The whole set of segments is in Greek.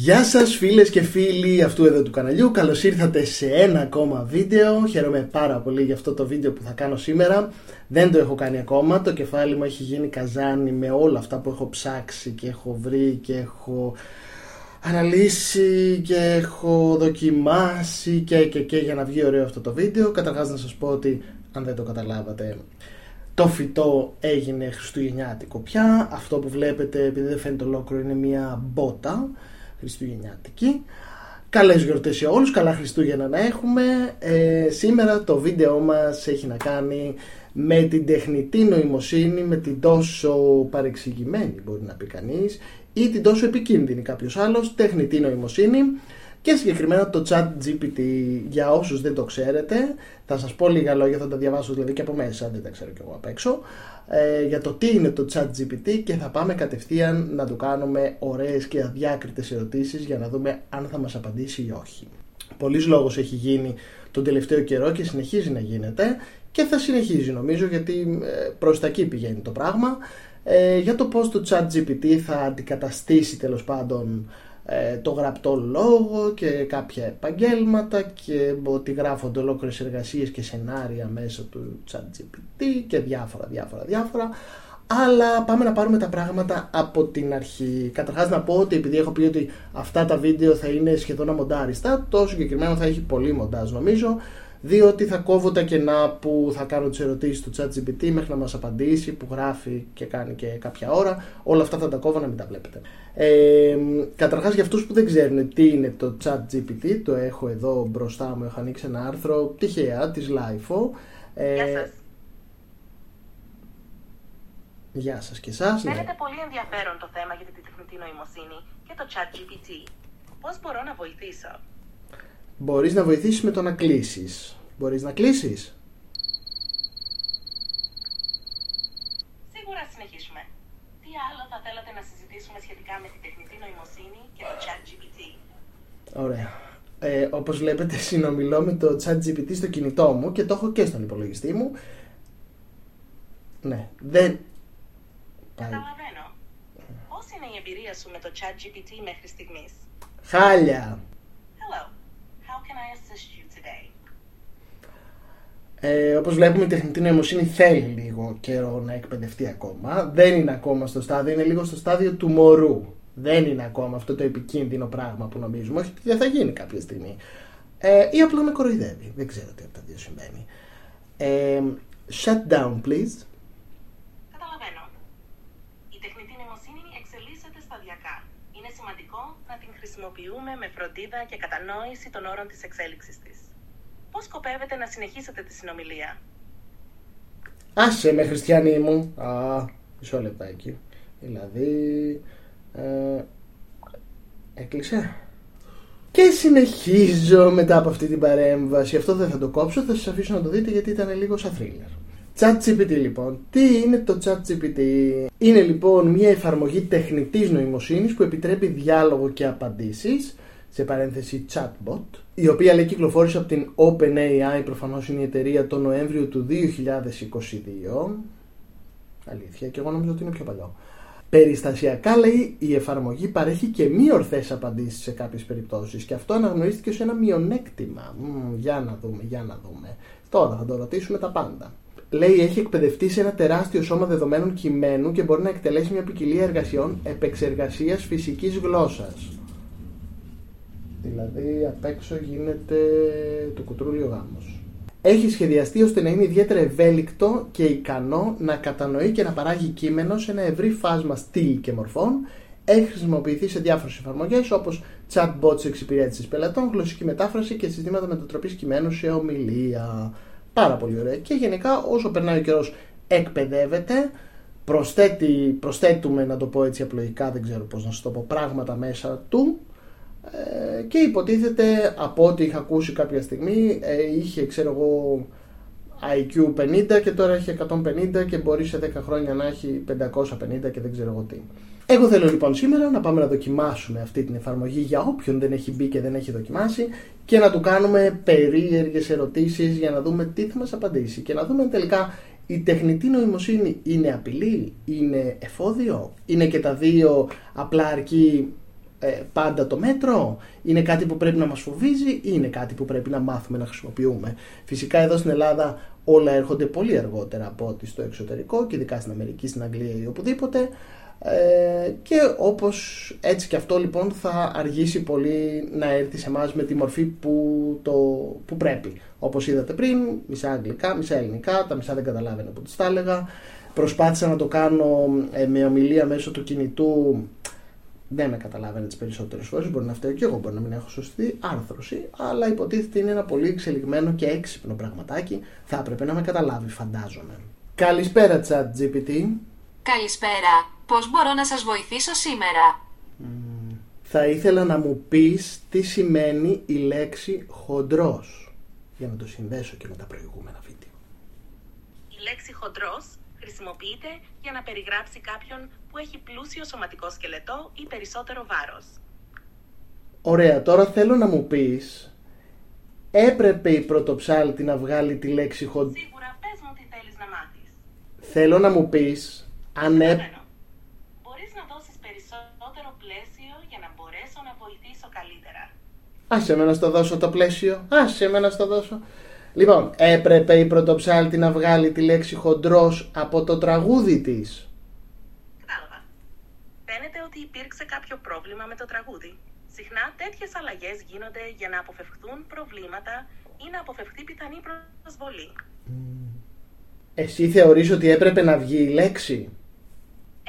Γεια σας φίλες και φίλοι αυτού εδώ του καναλιού, καλώς ήρθατε σε ένα ακόμα βίντεο. Χαίρομαι πάρα πολύ για αυτό το βίντεο που θα κάνω σήμερα. Δεν το έχω κάνει ακόμα, το κεφάλι μου έχει γίνει καζάνι με όλα αυτά που έχω ψάξει και έχω βρει και έχω αναλύσει και έχω δοκιμάσει και και και για να βγει ωραίο αυτό το βίντεο. Καταρχάς να σας πω ότι αν δεν το καταλάβατε το φυτό έγινε χριστουγεννιάτικο πια. Αυτό που βλέπετε επειδή δεν φαίνεται ολόκληρο είναι μια μπότα Χριστουγεννιάτικη. Καλές γιορτές σε όλους, καλά Χριστούγεννα να έχουμε. Ε, σήμερα το βίντεο μας έχει να κάνει με την τεχνητή νοημοσύνη, με την τόσο παρεξηγημένη μπορεί να πει κανείς ή την τόσο επικίνδυνη κάποιος άλλος τεχνητή νοημοσύνη και συγκεκριμένα το chat GPT για όσους δεν το ξέρετε θα σας πω λίγα λόγια, θα τα διαβάσω δηλαδή και από μέσα, δεν τα ξέρω κι εγώ απ' έξω ε, για το τι είναι το chat GPT και θα πάμε κατευθείαν να του κάνουμε ωραίες και αδιάκριτες ερωτήσεις για να δούμε αν θα μας απαντήσει ή όχι. Πολλής λόγος έχει γίνει τον τελευταίο καιρό και συνεχίζει να γίνεται και θα συνεχίζει νομίζω γιατί ε, προς τα εκεί πηγαίνει το πράγμα ε, για το πώς το chat GPT θα αντικαταστήσει τέλος πάντων ε, το γραπτό λόγο και κάποια επαγγέλματα και ότι γράφονται ολόκληρες εργασίες και σενάρια μέσω του ChatGPT και διάφορα διάφορα διάφορα αλλά πάμε να πάρουμε τα πράγματα από την αρχή. Καταρχάς να πω ότι επειδή έχω πει ότι αυτά τα βίντεο θα είναι σχεδόν αμοντάριστα, το συγκεκριμένο θα έχει πολύ μοντάζ νομίζω διότι θα κόβω τα κενά που θα κάνω τις ερωτήσεις του ChatGPT μέχρι να μας απαντήσει, που γράφει και κάνει και κάποια ώρα. Όλα αυτά θα τα κόβω να μην τα βλέπετε. Ε, καταρχάς για αυτούς που δεν ξέρουν τι είναι το ChatGPT, το έχω εδώ μπροστά μου, έχω ανοίξει ένα άρθρο τυχαία της LIFO. Ε, Γεια σας. Γεια σας και εσάς. Ναι. Φαίνεται πολύ ενδιαφέρον το θέμα για την τεχνητή νοημοσύνη και το ChatGPT. Πώς μπορώ να βοηθήσω; Μπορείς να βοηθήσεις με το να κλείσεις. Μπορείς να κλείσεις. Σίγουρα συνεχίσουμε. Τι άλλο θα θέλατε να συζητήσουμε σχετικά με την τεχνητή νοημοσύνη και το ChatGPT; Ωραία. Ε, όπως βλέπετε συνομιλώ με το ChatGPT στο κινητό μου και το έχω και στον υπολογιστή μου. Ναι, δεν... Καταλαβαίνω. Πώς είναι η εμπειρία σου με το ChatGPT μέχρι στιγμής; Χάλια. Ε, όπως βλέπουμε η τεχνητή νοημοσύνη θέλει λίγο καιρό να εκπαιδευτεί ακόμα. Δεν είναι ακόμα στο στάδιο, είναι λίγο στο στάδιο του μωρού. Δεν είναι ακόμα αυτό το επικίνδυνο πράγμα που νομίζουμε. Όχι δεν θα γίνει κάποια στιγμή. Ε, ή απλά με κοροϊδεύει. Δεν ξέρω τι από τα δύο συμβαίνει. Ε, shut down please. Καταλαβαίνω. Η τεχνητή νοημοσύνη εξελίσσεται σταδιακά. Είναι σημαντικό να την χρησιμοποιούμε με φροντίδα και κατανόηση των όρων της εξέλιξης της. Πώς σκοπεύετε να συνεχίσετε τη συνομιλία; Άσε με χριστιανή μου. Α, μισό λεπτάκι. Δηλαδή... Ε, έκλεισε. Και συνεχίζω μετά από αυτή την παρέμβαση. Αυτό δεν θα το κόψω, θα σας αφήσω να το δείτε γιατί ήταν λίγο σαν thriller. ChatGPT λοιπόν. Τι είναι το ChatGPT? Είναι λοιπόν μια εφαρμογή τεχνητής νοημοσύνης που επιτρέπει διάλογο και απαντήσεις σε παρένθεση chatbot, η οποία λέει κυκλοφόρησε από την OpenAI, προφανώς είναι η εταιρεία, το Νοέμβριο του 2022. Αλήθεια, και εγώ νομίζω ότι είναι πιο παλιό. Περιστασιακά λέει η εφαρμογή παρέχει και μη ορθές απαντήσεις σε κάποιες περιπτώσεις και αυτό αναγνωρίστηκε ως ένα μειονέκτημα. Μ, για να δούμε, για να δούμε. Τώρα θα το ρωτήσουμε τα πάντα. Λέει έχει εκπαιδευτεί σε ένα τεράστιο σώμα δεδομένων κειμένου και μπορεί να εκτελέσει μια ποικιλία εργασιών επεξεργασίας φυσικής γλώσσας. Δηλαδή απ' έξω γίνεται το κουτρούλιο γάμος. Έχει σχεδιαστεί ώστε να είναι ιδιαίτερα ευέλικτο και ικανό να κατανοεί και να παράγει κείμενο σε ένα ευρύ φάσμα στυλ και μορφών. Έχει χρησιμοποιηθεί σε διάφορες εφαρμογές όπως chatbots εξυπηρέτησης πελατών, γλωσσική μετάφραση και συστήματα μετατροπής κειμένου σε ομιλία. Πάρα πολύ ωραία. Και γενικά όσο περνάει ο καιρός εκπαιδεύεται, προσθέτει, προσθέτουμε να το πω έτσι απλοϊκά, δεν ξέρω πώς να σου το πω, πράγματα μέσα του ε, και υποτίθεται από ό,τι είχα ακούσει κάποια στιγμή ε, είχε ξέρω εγώ IQ 50 και τώρα έχει 150 και μπορεί σε 10 χρόνια να έχει 550 και δεν ξέρω εγώ τι. Εγώ θέλω λοιπόν σήμερα να πάμε να δοκιμάσουμε αυτή την εφαρμογή για όποιον δεν έχει μπει και δεν έχει δοκιμάσει και να του κάνουμε περίεργες ερωτήσεις για να δούμε τι θα μας απαντήσει και να δούμε τελικά η τεχνητή νοημοσύνη είναι απειλή, είναι εφόδιο, είναι και τα δύο απλά αρκεί ε, πάντα το μέτρο, είναι κάτι που πρέπει να μας φοβίζει ή είναι κάτι που πρέπει να μάθουμε να χρησιμοποιούμε. Φυσικά εδώ στην Ελλάδα όλα έρχονται πολύ αργότερα από ό,τι στο εξωτερικό και ειδικά στην Αμερική, στην Αγγλία ή οπουδήποτε. Ε, και όπως έτσι και αυτό λοιπόν θα αργήσει πολύ να έρθει σε εμάς με τη μορφή που, το, που πρέπει. Όπως είδατε πριν, μισά αγγλικά, μισά ελληνικά, τα μισά δεν καταλάβαινα που τις τα έλεγα. Προσπάθησα να το κάνω ε, με ομιλία μέσω του κινητού, δεν με καταλάβαινε τις περισσότερες φορές. Μπορεί να φταίω και εγώ, μπορεί να μην έχω σωστή άρθρωση, αλλά υποτίθεται είναι ένα πολύ εξελιγμένο και έξυπνο πραγματάκι. Θα έπρεπε να με καταλάβει, φαντάζομαι. Καλησπέρα, Chat GPT. Καλησπέρα. Πώς μπορώ να σας βοηθήσω σήμερα; Θα ήθελα να μου πεις τι σημαίνει η λέξη χοντρός, για να το συνδέσω και με τα προηγούμενα βίντεο. Η λέξη χοντρός χρησιμοποιείται για να περιγράψει κάποιον που έχει πλούσιο σωματικό σκελετό ή περισσότερο βάρος. Ωραία, τώρα θέλω να μου πεις, έπρεπε η πρωτοψάλτη να βγάλει τη λέξη χοντρός. Σίγουρα πες μου τι θέλεις να μάθεις. Θέλω να μου πεις, αν έ... Καταλαβαίνω. Μπορείς να δώσεις περισσότερο πλαίσιο για να μπορέσω να βοηθήσω καλύτερα. Άσε με να στο δώσω το πλαίσιο. Άσε με να στο δώσω. Λοιπόν, έπρεπε η πρωτοψάλτη να βγάλει τη λέξη χοντρός από το τραγούδι της. Κατάλαβα. Φαίνεται ότι υπήρξε κάποιο πρόβλημα με το τραγούδι. Συχνά τέτοιες αλλαγές γίνονται για να αποφευχθούν προβλήματα ή να αποφευχθεί πιθανή προσβολή. Εσύ θεωρείς ότι έπρεπε να βγει η λέξη;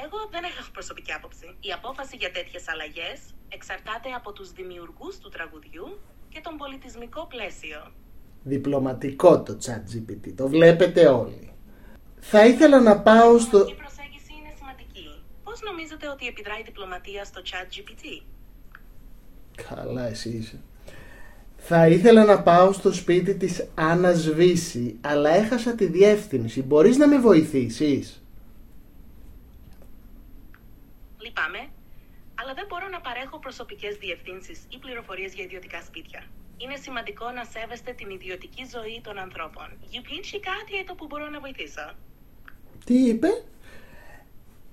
Εγώ δεν έχω προσωπική άποψη. Η απόφαση για τέτοιες αλλαγές εξαρτάται από τους δημιουργούς του τραγουδιού και τον πολιτισμικό πλαίσιο. Διπλωματικό το chat GPT. Το βλέπετε όλοι. Θα ήθελα να πάω Η στο... προσέγγιση είναι σημαντική. Πώς νομίζετε ότι επιδράει η διπλωματία στο chat GPT? Καλά εσύ είσαι. Θα ήθελα να πάω στο σπίτι της Άννας Βύση, αλλά έχασα τη διεύθυνση. Μπορείς να με βοηθήσεις; Λυπάμαι, αλλά δεν μπορώ να παρέχω προσωπικές διευθύνσεις ή πληροφορίες για ιδιωτικά σπίτια. Είναι σημαντικό να σέβεστε την ιδιωτική ζωή των ανθρώπων. Υπάρχει κάτι εδώ που μπορώ να βοηθήσω. Τι είπε;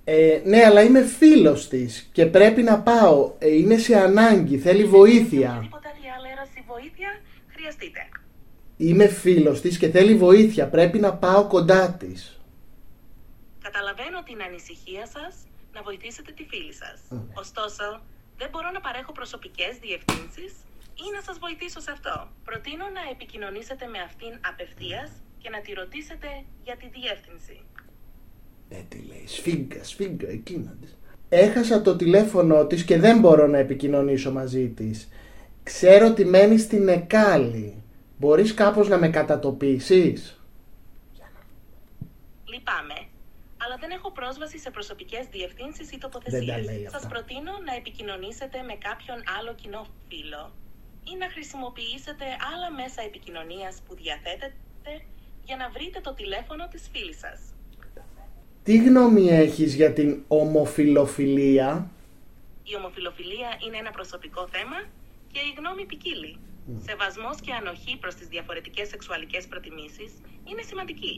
Ε, ναι, αλλά είμαι φίλος της και πρέπει να πάω. Ε, είναι σε ανάγκη, θέλει βοήθεια. Οποιαδήποτε άλλη άλλη έρωση βοήθεια χρειαστείτε. Είμαι φίλος της και θέλει βοήθεια. Πρέπει να πάω κοντά της. Καταλαβαίνω την ανησυχία σας να βοηθήσετε τη φίλη σας. Ωραία. Ωστόσο, δεν μπορώ να παρέχω προσωπικές διευθύνσεις ή να σας βοηθήσω σε αυτό. Προτείνω να επικοινωνήσετε με αυτήν απευθείας και να τη ρωτήσετε για τη διεύθυνση. Ε, τι λέει, σφίγγα, σφίγγα, εκείνα της. Έχασα το τηλέφωνο της και δεν μπορώ να επικοινωνήσω μαζί της. Ξέρω ότι μένει στην Εκάλη. Μπορείς κάπως να με κατατοπίσεις; Λυπάμαι, αλλά δεν έχω πρόσβαση σε προσωπικές διευθύνσεις ή Δεν τα τοποθεσίες. λέει αυτά. Σας προτείνω να επικοινωνήσετε με κάποιον άλλο κοινό φίλο ή να χρησιμοποιήσετε άλλα μέσα επικοινωνίας που διαθέτετε για να βρείτε το τηλέφωνο της φίλης σας. Τι γνώμη έχεις για την ομοφιλοφιλία; Η ομοφιλοφιλία είναι ένα προσωπικό θέμα και η γνώμη ποικίλει. Σεβασμός και ανοχή προς τις διαφορετικές σεξουαλικές προτιμήσεις είναι σημαντική.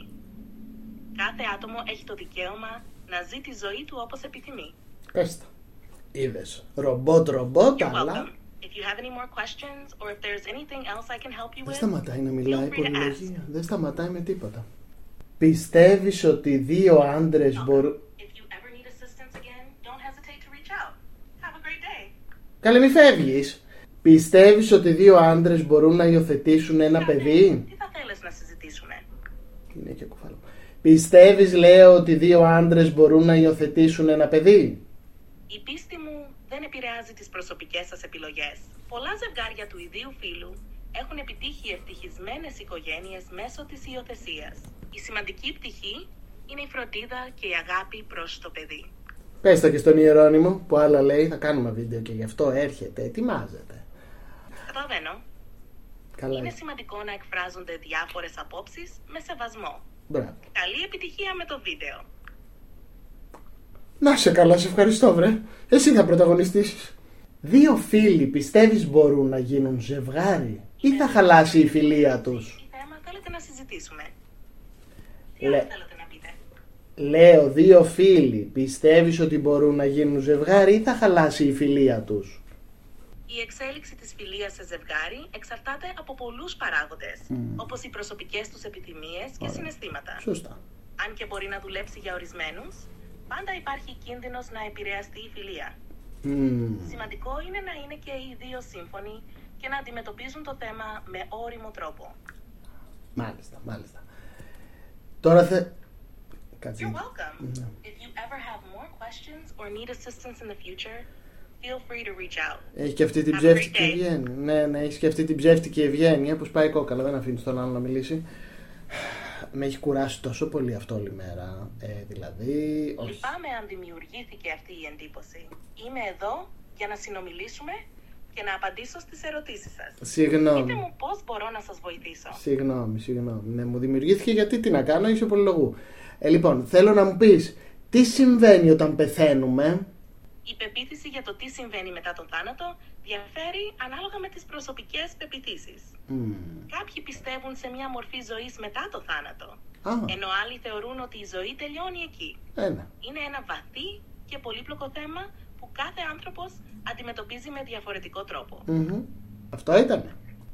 Κάθε άτομο έχει το δικαίωμα να ζει τη ζωή του όπως επιθυμεί. Πες τα. Είδες. Ρομπότ, ρομπότ, You're αλλά welcome. If you have any more questions or if there's anything else I can help you δεν with, σταματάει να μιλάει feel free to ask. πολυλογία. Δεν σταματάει με τίποτα. Πιστεύεις ότι δύο άντρες μπορούν... If you ever need assistance again, don't hesitate to reach out. Have a great day. Καλέ μη φεύγεις. Πιστεύεις ότι δύο άντρες μπορούν να υιοθετήσουν ένα παιδί; Τι θα θέλεις να συζητήσουμε; Είναι και κουφάλο. Πιστεύεις, λέω, ότι δύο άντρες μπορούν να υιοθετήσουν ένα παιδί; Η πίστη μου δεν επηρεάζει τις προσωπικές σας επιλογές. Πολλά ζευγάρια του ιδίου φύλου έχουν επιτύχει ευτυχισμένες οικογένειες μέσω της υιοθεσίας. Η σημαντική πτυχή είναι η φροντίδα και η αγάπη προς το παιδί. Πες τα και στον Ιερώνυμο που άλλα λέει, θα κάνουμε βίντεο και γι' αυτό έρχεται, ετοιμάζεται. Καταλαβαίνω. Καλά. Είναι σημαντικό να εκφράζονται διάφορες απόψεις με σεβασμό. Μπράβο. Καλή επιτυχία με το βίντεο. Να σε καλά, σε ευχαριστώ βρε. Εσύ θα πρωταγωνιστήσεις. Δύο φίλοι πιστεύεις μπορούν να γίνουν ζευγάρι ή θα χαλάσει η φιλία τους; Τι θέμα θέλετε να συζητήσουμε. Τι Λέ- άλλο θέλετε να πείτε; Λέω δύο φίλοι πιστεύεις ότι μπορούν να γίνουν ζευγάρι ή θα χαλάσει η φιλία τους; Η εξέλιξη της φιλίας σε ζευγάρι εξαρτάται από πολλούς παράγοντες, όπως οι προσωπικές τους επιθυμίες και Ωραία. συναισθήματα. Σωστά. Αν και μπορεί να δουλέψει για ορισμένους, πάντα υπάρχει κίνδυνος να επηρεαστεί η φιλία. Μμμ. Σημαντικό είναι να είναι και οι δύο σύμφωνοι και να αντιμετωπίζουν το θέμα με όριμο τρόπο. Μάλιστα, μάλιστα. Τώρα θε... Κάτσε. You're welcome. Ναι. If you ever have more questions or need assistance in the future, feel free to reach out. Έχει και αυτή την Have a ψεύτικη great day. ευγένεια. Ναι, ναι, έχει και αυτή την ψεύτικη ευγένεια που σπάει κόκαλα. Δεν αφήνεις τον άλλο να μιλήσει. Με έχει κουράσει τόσο πολύ αυτό όλη μέρα. Ε, δηλαδή. Όχι. Λυπάμαι αν δημιουργήθηκε αυτή η εντύπωση. Είμαι εδώ για να συνομιλήσουμε και να απαντήσω στις ερωτήσεις σας. Πείτε Συγγνώμη. μου πώς μπορώ να σας βοηθήσω. Συγγνώμη, συγγνώμη. Ναι, μου δημιουργήθηκε γιατί τι να κάνω, είσαι πολυλογού. Ε, λοιπόν, θέλω να μου πεις τι συμβαίνει όταν πεθαίνουμε; Η πεποίθηση για το τι συμβαίνει μετά τον θάνατο διαφέρει ανάλογα με τις προσωπικές πεπιθήσεις. Μμμ. Κάποιοι πιστεύουν σε μια μορφή ζωής μετά το θάνατο, Α, ενώ άλλοι θεωρούν ότι η ζωή τελειώνει εκεί. ένα. Είναι ένα βαθύ και πολύπλοκο θέμα που κάθε άνθρωπος αντιμετωπίζει με διαφορετικό τρόπο. Μμμ. Αυτό ήταν.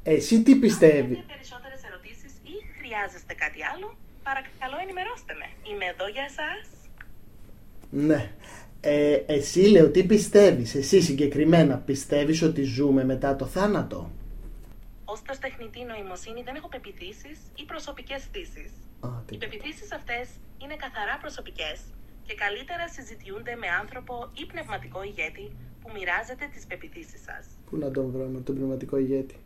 Εσύ τι Αν πιστεύει. έχετε περισσότερες ερωτήσεις ή χρειάζεστε κάτι άλλο, παρακαλώ ενημερώστε με. Είμαι εδώ για εσάς. Ναι. Ε, εσύ λέω τι πιστεύεις, εσύ συγκεκριμένα πιστεύεις ότι ζούμε μετά το θάνατο; Ω προς τεχνητή νοημοσύνη δεν έχω πεπιθήσεις ή προσωπικές θέσει. Οι πεπιθήσεις αυτές είναι καθαρά προσωπικές και καλύτερα συζητιούνται με άνθρωπο ή πνευματικό ηγέτη που μοιράζεται τις πεπιθήσεις σας. Πού να τον βρούμε τον πνευματικό ηγέτη;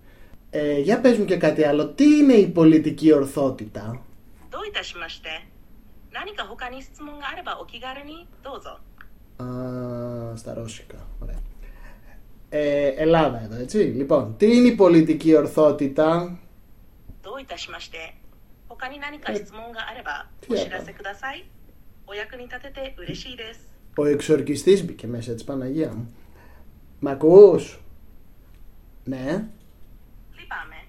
Ε, για πες μου και κάτι άλλο. Τι είναι η πολιτική ορθότητα; Δόητα σημαστε. Νάνικα τη μογγάρεβα ο κυγάρενη, δόδο. Α, στα ρώσικα. Ωραία. Ε, Ελλάδα εδώ, έτσι. Λοιπόν, τι είναι η πολιτική ορθότητα; ε, Ο εξορκιστής μπήκε μέσα τη Παναγία μου. Μ' ακούς; Ναι. Λυπάμαι.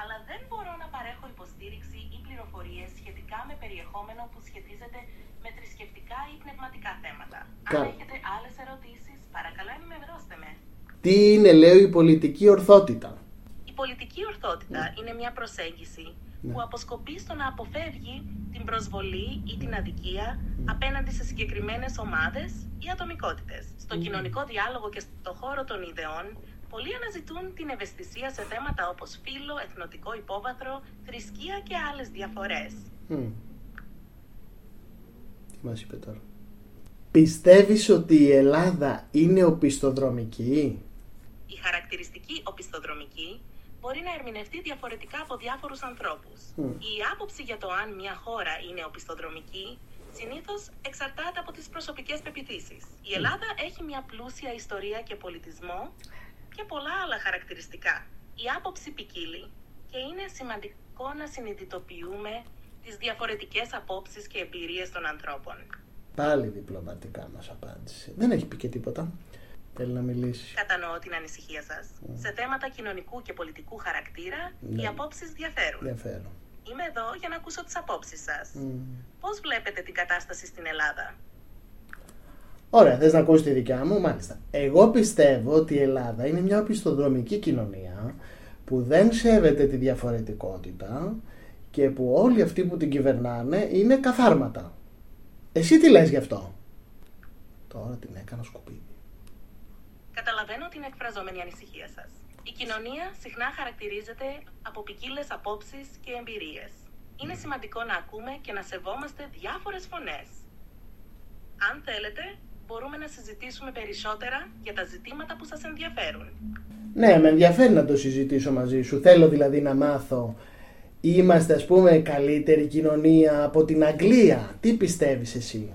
Αλλά δεν μπορώ να παρέχω υποστήριξη ή πληροφορίες σχετικά με περιεχόμενο που σχετίζεται με θρησκευτικά ή πνευματικά θέματα. Κα- Αν έχετε άλλες ερωτήσεις, παρακαλώ ενημερώστε με. τι είναι, λέω, η πολιτική ορθότητα; Η πολιτική ορθότητα είναι μια προσέγγιση Ναι. που αποσκοπεί στο να αποφεύγει την προσβολή ή την αδικία απέναντι σε συγκεκριμένες ομάδες ή ατομικότητες. Στο κοινωνικό διάλογο και στο χώρο των ιδεών, πολλοί αναζητούν την ευαισθησία σε θέματα όπως φύλλο, εθνοτικό υπόβαθρο, θρησκεία και άλλες διαφορές. Μμ. Τι μας είπε τώρα; Πιστεύεις ότι η Ελλάδα είναι οπισθοδρομική; Η χαρακτηριστική οπισθοδρομική μπορεί να ερμηνευτεί διαφορετικά από διάφορους ανθρώπους. Μμ. Η άποψη για το αν μια χώρα είναι οπισθοδρομική συνήθως εξαρτάται από τις προσωπικές πεπιθήσεις. Η Ελλάδα έχει μια πλούσια ιστορία και πολιτισμό και πολλά άλλα χαρακτηριστικά. Η άποψη ποικίλει και είναι σημαντικό να συνειδητοποιούμε τις διαφορετικές απόψεις και εμπειρίες των ανθρώπων. Πάλι διπλωματικά μας απάντησε. Δεν έχει πει και τίποτα. Θέλει να μιλήσει. Κατανοώ την ανησυχία σας. Σε θέματα κοινωνικού και πολιτικού χαρακτήρα, Ναι. οι απόψεις διαφέρουν. Ενδιαφέρον. Είμαι εδώ για να ακούσω τις απόψεις σας. Μμ. Πώς βλέπετε την κατάσταση στην Ελλάδα; Ωραία, θες να ακούσει τη δικιά μου, μάλιστα. Εγώ πιστεύω ότι η Ελλάδα είναι μια οπισθοδρομική κοινωνία που δεν σέβεται τη διαφορετικότητα και που όλοι αυτοί που την κυβερνάνε είναι καθάρματα. Εσύ τι λες γι' αυτό; Τώρα την έκανα σκουπίδι. Καταλαβαίνω την εκφραζόμενη ανησυχία σας. Η κοινωνία συχνά χαρακτηρίζεται από ποικίλες απόψεις και εμπειρίες. Είναι σημαντικό να ακούμε και να σεβόμαστε διάφορες φωνές. Αν θέλετε, μπορούμε να συζητήσουμε περισσότερα για τα ζητήματα που σας ενδιαφέρουν. Ναι, με ενδιαφέρει να το συζητήσω μαζί σου. Θέλω δηλαδή να μάθω. Είμαστε ας πούμε καλύτερη κοινωνία από την Αγγλία. Τι πιστεύεις εσύ;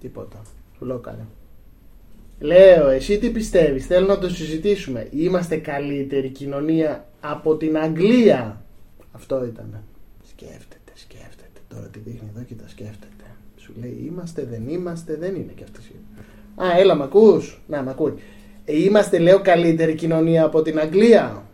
Τίποτα. Σου λέω καλά. Λέω, εσύ τι πιστεύεις, θέλω να το συζητήσουμε. Είμαστε καλύτερη κοινωνία από την Αγγλία. Αυτό ήταν. Σκέφτεται, σκέφτεται. Τώρα τη δείχνει εδώ και τα σκέφτεται. Σου λέει είμαστε, δεν είμαστε, δεν είναι και αυτή. η- Α, έλα, μ' ακούς; Να, μ' ακούει. Ε, Είμαστε, λέω, καλύτερη κοινωνία από την Αγγλία.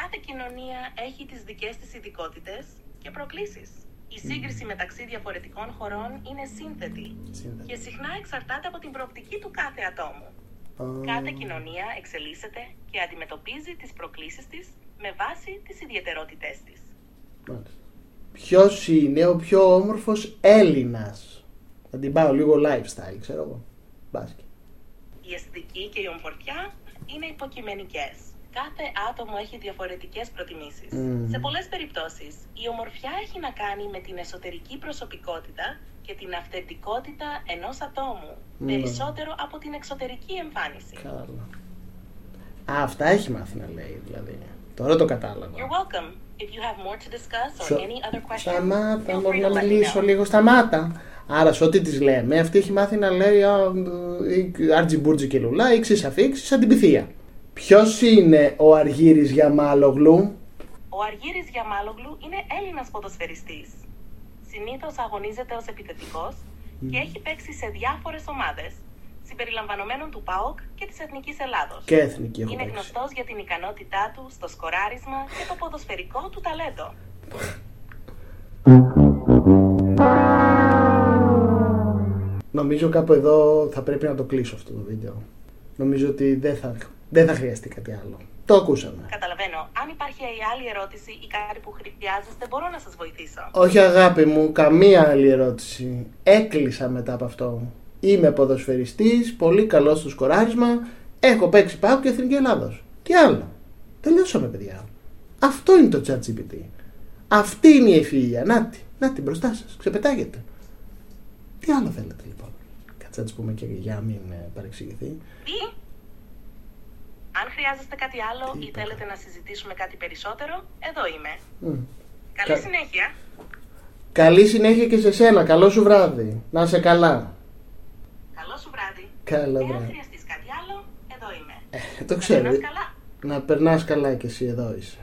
Κάθε κοινωνία έχει τις δικές της ειδικότητες και προκλήσεις. Η σύγκριση μεταξύ διαφορετικών χωρών είναι σύνθετη Σύνδεση. και συχνά εξαρτάται από την προοπτική του κάθε ατόμου. Κάθε κοινωνία εξελίσσεται και αντιμετωπίζει τις προκλήσεις της με βάση τις ιδιαιτερότητές της. Ποιος είναι ο πιο όμορφος Έλληνας; Θα την πάω λίγο lifestyle, ξέρω εγώ. Μπάσκετ. Η αισθητική και η ομορφιά είναι υποκειμενικές. Κάθε άτομο έχει διαφορετικές προτιμήσεις. Μμμ. Σε πολλές περιπτώσεις, η ομορφιά έχει να κάνει με την εσωτερική προσωπικότητα και την αυθεντικότητα ενός ατόμου, Μμμ. περισσότερο από την εξωτερική εμφάνιση. Καλά. Α, αυτά έχει μάθει να λέει δηλαδή. Τώρα το κατάλαβα. You're welcome. If you have more to discuss or Σο- any other questions, Σταμάτα, feel μόνο free να to let me μιλήσω know. λίγο, σταμάτα. Άρα, σε ό,τι τη λέμε, αυτή έχει μάθει να λέει α, ε, Άρτζι Μπούρτζι και Λουλά, ήξι αφήξει, σαν την πυθία. Ποιος είναι ο Αργύρης Γιαμάλογλου, Ο Αργύρης Γιαμάλογλου είναι Έλληνας ποδοσφαιριστής. Συνήθως αγωνίζεται ως επιθετικός και έχει παίξει σε διάφορες ομάδες, συμπεριλαμβανομένων του ΠΑΟΚ και της Εθνικής Ελλάδος. και εθνική έχω Είναι παίξει. γνωστός για την ικανότητά του στο σκοράρισμα και το ποδοσφαιρικό του ταλέντο. Νομίζω κάπου εδώ θα πρέπει να το κλείσω αυτό το βίντεο. Νομίζω ότι δεν θα, δεν θα χρειαστεί κάτι άλλο. Το ακούσαμε. Καταλαβαίνω. Αν υπάρχει η άλλη ερώτηση ή κάτι που χρειάζεστε, μπορώ να σας βοηθήσω. Όχι αγάπη μου, καμία άλλη ερώτηση. Έκλεισα μετά από αυτό. Είμαι ποδοσφαιριστής, πολύ καλός στο σκοράρισμα, έχω παίξει πάω και Εθνική Ελλάδος. Τι άλλο; Τελειώσαμε παιδιά. Αυτό είναι το ChatGPT. Αυτή είναι η ευφυΐα. Νάτι, νάτι μπροστά σας. Ξεπετάγεται. Τι άλλο θέλετε λοιπόν; Κάτσε να της πούμε και για να μην ε, παρεξηγηθεί. Τι; Αν χρειάζεστε κάτι άλλο Τι ή είπα. θέλετε να συζητήσουμε κάτι περισσότερο, εδώ είμαι. Μμ. Καλή Κα- συνέχεια. Καλή συνέχεια και σε σένα. Καλό σου βράδυ. Να είσαι καλά. Καλό σου βράδυ. Καλό Εάν βράδυ. χρειαστείς κάτι άλλο, εδώ είμαι. Ε, το Να ξέρω. περνάς καλά. Να περνάς καλά και εσύ εδώ είσαι.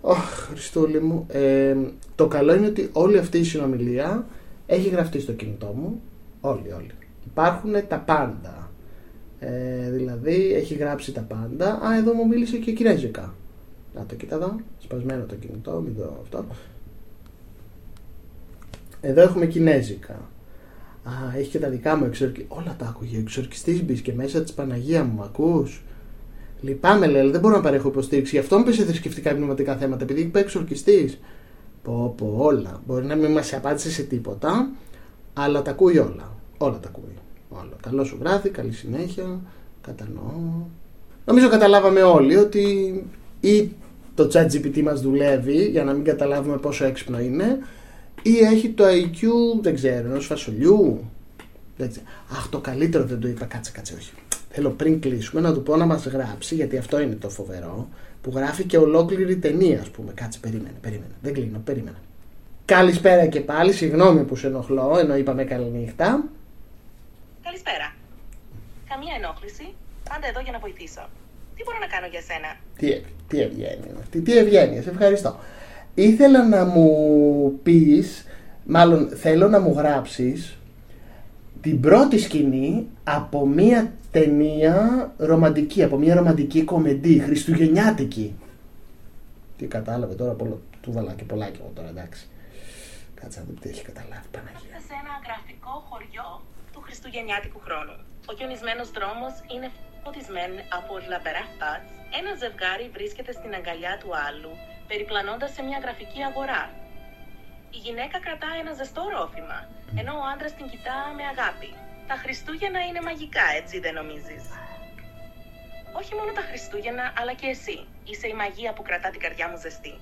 Ωχ, Χριστούλη μου. Ε, το καλό είναι ότι όλη αυτή η συνομιλία έχει γραφτεί στο κινητό μου. Όλοι, όλοι. Υπάρχουν τα πάντα. Ε, δηλαδή έχει γράψει τα πάντα. Α, εδώ μου μίλησε και κινέζικα. Να το κοίτα εδώ. Σπασμένο το κινητό, μην το αυτό. Εδώ έχουμε κινέζικα. Α, έχει και τα δικά μου εξορκιστή. Όλα τα άκουγε. Εξορκιστής μπήκε μέσα της Παναγία μου, ακούς. Λυπάμαι, λέει, αλλά δεν μπορώ να παρέχω υποστήριξη. Γι' αυτό μου σε θρησκευτικά πνευματικά θέματα, επειδή είπε εξορκιστής. Πω, πω, όλα. Μπορεί να μην μας απάντησε σε τίποτα, αλλά τα ακούει όλα. Όλα τα ακούει. Όλα. Καλό σου βράδυ, καλή συνέχεια. Κατανοώ. Νομίζω καταλάβαμε όλοι ότι ή το chat GPT μας δουλεύει για να μην καταλάβουμε πόσο έξυπνο είναι ή έχει το IQ, δεν ξέρω, ενός φασολιού. Δεν ξέρω. Αχ, το καλύτερο δεν το είπα. Κάτσε, κάτσε, όχι. Θέλω πριν κλείσουμε να του πω να μας γράψει, γιατί αυτό είναι το φοβερό, που γράφει και ολόκληρη ταινία, ας πούμε. Κάτσε, περίμενε, περίμενε. Δεν κλείνω, περίμενε. Καλησπέρα και πάλι, συγγνώμη που σε ενοχλώ, ενώ είπαμε καληνύχτα. Καλησπέρα. Καμία ενόχληση. Πάντα εδώ για να βοηθήσω. Τι μπορώ να κάνω για σένα; Τι, ευ- τι ευγένεια είναι αυτή, τι ευγένεια, σε ευχαριστώ. Ήθελα να μου πεις, μάλλον θέλω να μου γράψεις την πρώτη σκηνή από μία ταινία ρομαντική, από μία ρομαντική κομμεντή, χριστουγεννιάτικη. Τι κατάλαβε τώρα, πολλο, του βάλα και πολλάκι εγώ τώρα, εντάξει. Κάτσε να δούμε τι έχει καταλάβει, Παναγία. Είμαστε σε ένα γραφικό χωριό του Χριστουγεννιάτικου χρόνου. Ο χιονισμένος δρόμος είναι φωτισμένο από λαμπερά φάτς. Ένα ζευγάρι βρίσκεται στην αγκαλιά του άλλου, περιπλανώντας σε μια γραφική αγορά. Η γυναίκα κρατά ένα ζεστό ρόφημα, ενώ ο άντρας την κοιτά με αγάπη. Τα Χριστούγεννα είναι μαγικά, έτσι δεν νομίζεις; Όχι μόνο τα Χριστούγεννα, αλλά και εσύ. Είσαι η μαγεία που κρατά την καρδιά μου ζεστή.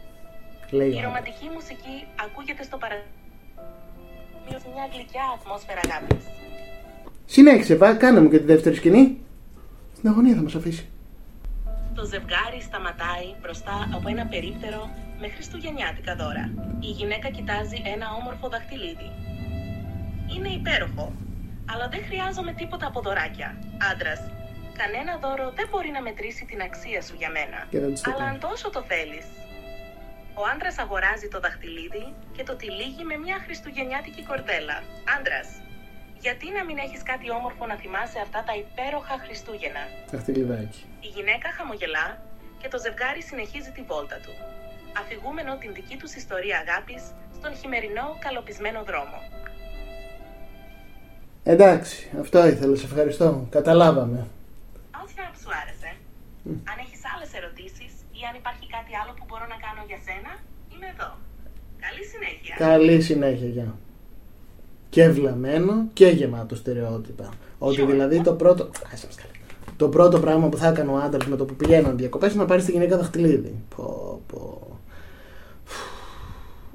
Λέει ο Η άντρας. ρομαντική μουσική ακούγεται στο παραδείγμα μια γλυκιά ατμόσφαιρα αγάπης. Συνέχισε, βά, κάνε μου και τη δεύτερη σκηνή. Στην αγωνία θα μας αφήσει. Το ζευγάρι σταματάει μπροστά από ένα περίπτερο με χριστουγεννιάτικα δώρα. Η γυναίκα κοιτάζει ένα όμορφο δαχτυλίδι. Είναι υπέροχο, αλλά δεν χρειάζομαι τίποτα από δωράκια. Άντρας, κανένα δώρο δεν μπορεί να μετρήσει την αξία σου για μένα. Και δεν της το Αλλά κάνει. αν τόσο το θέλεις. Ο άντρας αγοράζει το δαχτυλίδι και το τυλίγει με μια χριστουγεννιάτικη κορδέλα. Άντρας, γιατί να μην έχεις κάτι όμορφο να θυμάσαι αυτά τα υπέροχα Χριστούγεννα; Δαχτυλιδάκι. Η γυναίκα χαμογελά και το ζευγάρι συνεχίζει τη βόλτα του, αφηγούμενο την δική τους ιστορία αγάπης στον χειμερινό καλοπισμένο δρόμο. Εντάξει, αυτό ήθελα, σε ευχαριστώ. Καταλάβαμε. Snap σου άρεσε. Αν έχεις άλλες ερωτήσεις ή αν υπάρχει κάτι άλλο που μπορώ να κάνω για σένα, είμαι εδώ. Καλή συνέχεια. Καλή συνέχεια, γεια. Και βλαμμένο και γεμάτο στερεότυπα. Ότι δηλαδή το πρώτο. Άσε μας καλά. Το πρώτο πράγμα που θα έκανε ο άντρας με το που πηγαίναν διακοπές είναι να πάρει τη γυναίκα δαχτυλίδι. Πω, πω.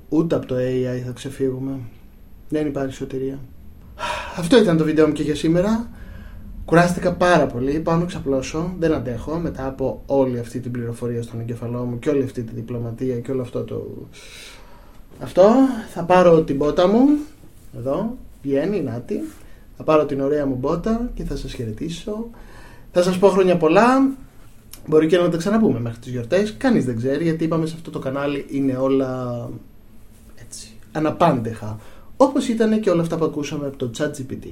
Ούτε από το AI θα ξεφύγουμε. Δεν υπάρχει σωτηρία. Αυτό ήταν το βίντεο μου και για σήμερα. Κουράστηκα πάρα πολύ. Πάω να ξαπλώσω. Δεν αντέχω μετά από όλη αυτή την πληροφορία στον εγκεφαλό μου και όλη αυτή τη διπλωματία και όλο αυτό το. Αυτό. Θα πάρω την μπότα μου. Εδώ. Βγαίνει, νάτι. Θα πάρω την ωραία μου μπότα και θα σας χαιρετήσω. Θα σας πω χρόνια πολλά. Μπορεί και να τα ξαναπούμε μέχρι τις γιορτές. Κανείς δεν ξέρει γιατί είπαμε σε αυτό το κανάλι είναι όλα έτσι, αναπάντεχα. Όπως ήταν και όλα αυτά που ακούσαμε από το ChatGPT.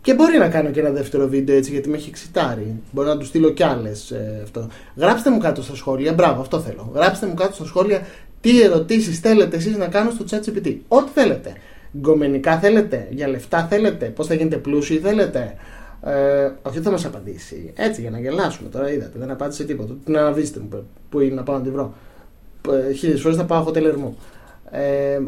Και μπορεί να κάνω και ένα δεύτερο βίντεο έτσι γιατί με έχει εξητάρει. Μπορεί να του στείλω κι άλλες. Ε, αυτό. Γράψτε μου κάτω στα σχόλια. Μπράβο, αυτό θέλω. Γράψτε μου κάτω στα σχόλια τι ερωτήσεις θέλετε εσείς να κάνω στο ChatGPT. Ό,τι θέλετε. Γκομενικά θέλετε, για λεφτά θέλετε, πώς θα γίνετε πλούσιοι; Θέλετε; Ε, όχι, θα μας απαντήσει. Έτσι, για να γελάσουμε τώρα, είδατε, δεν απάντησε τίποτα. Την αναβίστε μου που είναι να πάω να τη βρω. Ε, Χίλιες φορές θα πάω χοτέλ Ερμού. Ε,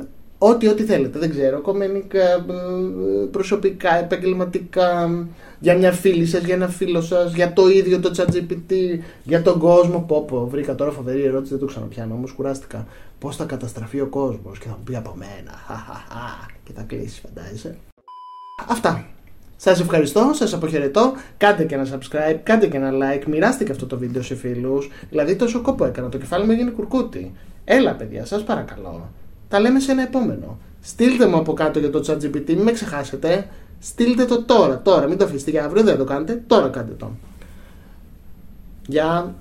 ό,τι, ό,τι θέλετε, δεν ξέρω. Κομμενικά, ε, προσωπικά, επαγγελματικά, για μια φίλη σας, για ένα φίλο σας, για το ίδιο το ChatGPT, για τον κόσμο. Πω, πω, βρήκα τώρα φοβερή ερώτηση, δεν το ξαναπιάνω, όμως κουράστηκα. Πώς θα καταστραφεί ο κόσμος και θα μου πει από μένα. Χαχαχα, και θα κλείσει, φαντάζεσαι. Αυτά. Σας ευχαριστώ, σας αποχαιρετώ. Κάντε και ένα subscribe, κάντε και ένα like, μοιράστε και αυτό το βίντεο σε φίλους. Δηλαδή τόσο κόπο έκανα, το κεφάλι μου έγινε κουρκούτι. Έλα παιδιά, σας παρακαλώ. Τα λέμε σε ένα επόμενο. Στείλτε μου από κάτω για το ChatGPT, μην με ξεχάσετε. Στείλτε το τώρα, τώρα, μην το αφήσετε για αύριο, δεν το κάνετε, τώρα κάντε το. Γεια.